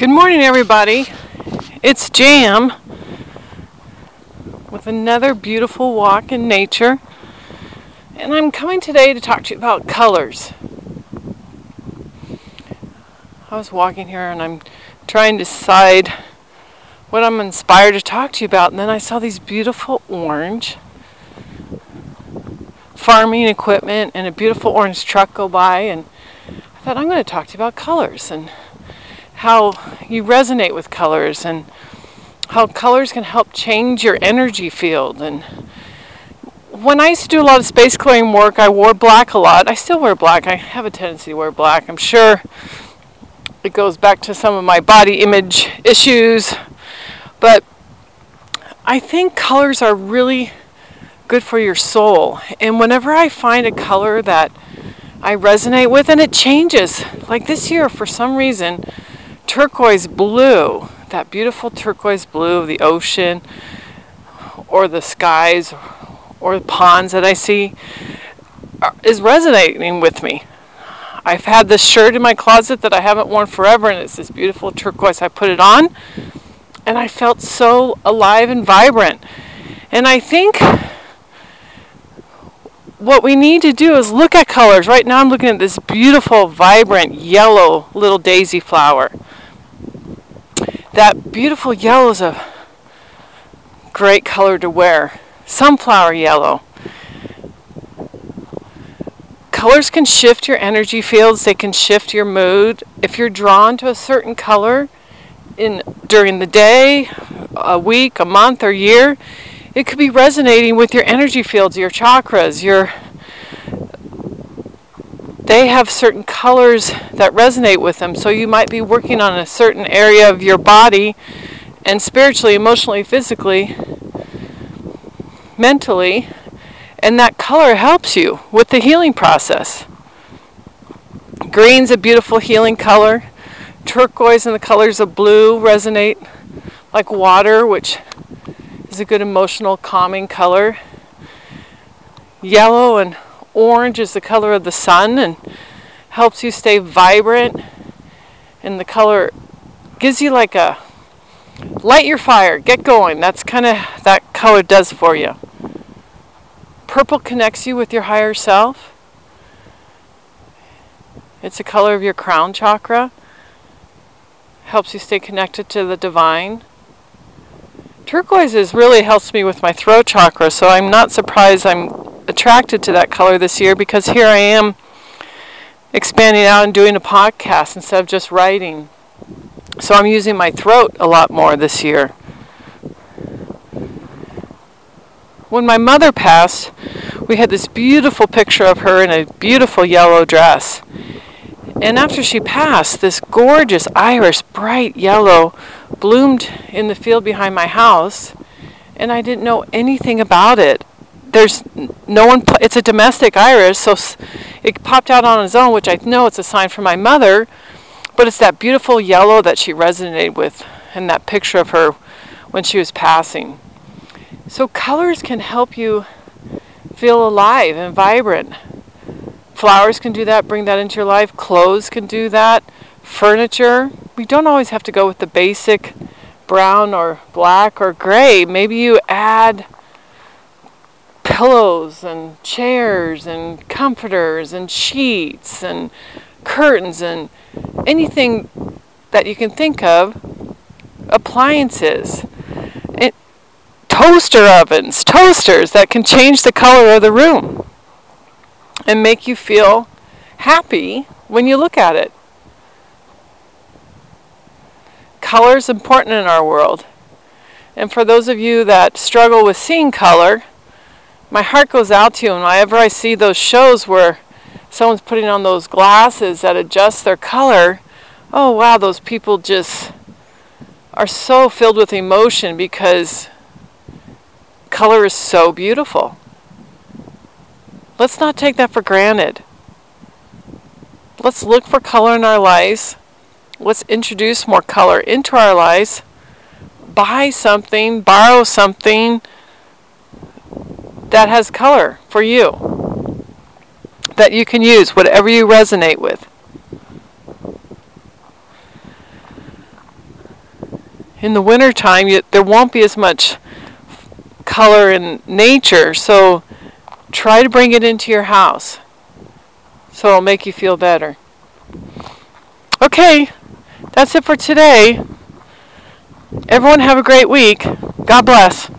Good morning, everybody. It's Jam with another beautiful walk in nature. And I'm coming today to talk to you about colors. I was walking here and I'm trying to decide what I'm inspired to talk to you about. And then I saw these beautiful orange farming equipment and a beautiful orange truck go by. And I thought, I'm going to talk to you about colors and how you resonate with colors and how colors can help change your energy field and when I used to do a lot of space clearing work, I wore black a lot. I still wear black. I have a tendency to wear black. I'm sure it goes back to some of my body image issues. But I think colors are really good for your soul. And whenever I find a color that I resonate with and it changes, like this year for some reason, turquoise blue, that beautiful turquoise blue of the ocean or the skies or the ponds that I see uh, is resonating with me. I've had this shirt in my closet that I haven't worn forever, and it's this beautiful turquoise. I put it on, and I felt so alive and vibrant. And I think what we need to do is look at colors. Right now, I'm looking at this beautiful, vibrant yellow little daisy flower that beautiful yellow is a great color to wear. Sunflower yellow. Colors can shift your energy fields, they can shift your mood. If you're drawn to a certain color in during the day, a week, a month or year, it could be resonating with your energy fields, your chakras, your they have certain colors that resonate with them. So you might be working on a certain area of your body and spiritually, emotionally, physically, mentally, and that color helps you with the healing process. Green's a beautiful healing color. Turquoise and the colors of blue resonate like water, which is a good emotional calming color. Yellow and orange is the color of the sun and helps you stay vibrant. And the color gives you like a light your fire, get going. That's kind of that color does for you. Purple connects you with your higher self. It's the color of your crown chakra. Helps you stay connected to the divine. Turquoise is really helps me with my throat chakra, so I'm not surprised I'm attracted to that color this year because here I am expanding out and doing a podcast instead of just writing. So I'm using my throat a lot more this year. When my mother passed, we had this beautiful picture of her in a beautiful yellow dress. And after she passed, this gorgeous iris, bright yellow, bloomed in the field behind my house, and I didn't know anything about it there's no one it's a domestic iris so it popped out on its own which i know it's a sign from my mother but it's that beautiful yellow that she resonated with in that picture of her when she was passing. So colors can help you feel alive and vibrant. Flowers can do that bring that into your life. Clothes can do that. Furniture. We don't always have to go with the basic brown or black or gray. Maybe you add pillows and chairs and comforters and sheets and curtains and anything that you can think of, appliances, toaster ovens, toasters that can change the color of the room and make you feel happy when you look at it. Color is important in our world. And for those of you that struggle with seeing color, my heart goes out to you. And whenever I see those shows where someone's putting on those glasses that adjust their color, oh wow, those people just are so filled with emotion because color is so beautiful. Let's not take that for granted. Let's look for color in our lives. Let's introduce more color into our lives. Buy something, borrow something that has color for you that you can use, whatever you resonate with. in the wintertime, there won't be as much color in nature. So try to bring it into your house. So it'll make you feel better. Okay, that's it for today. Everyone have a great week. God bless.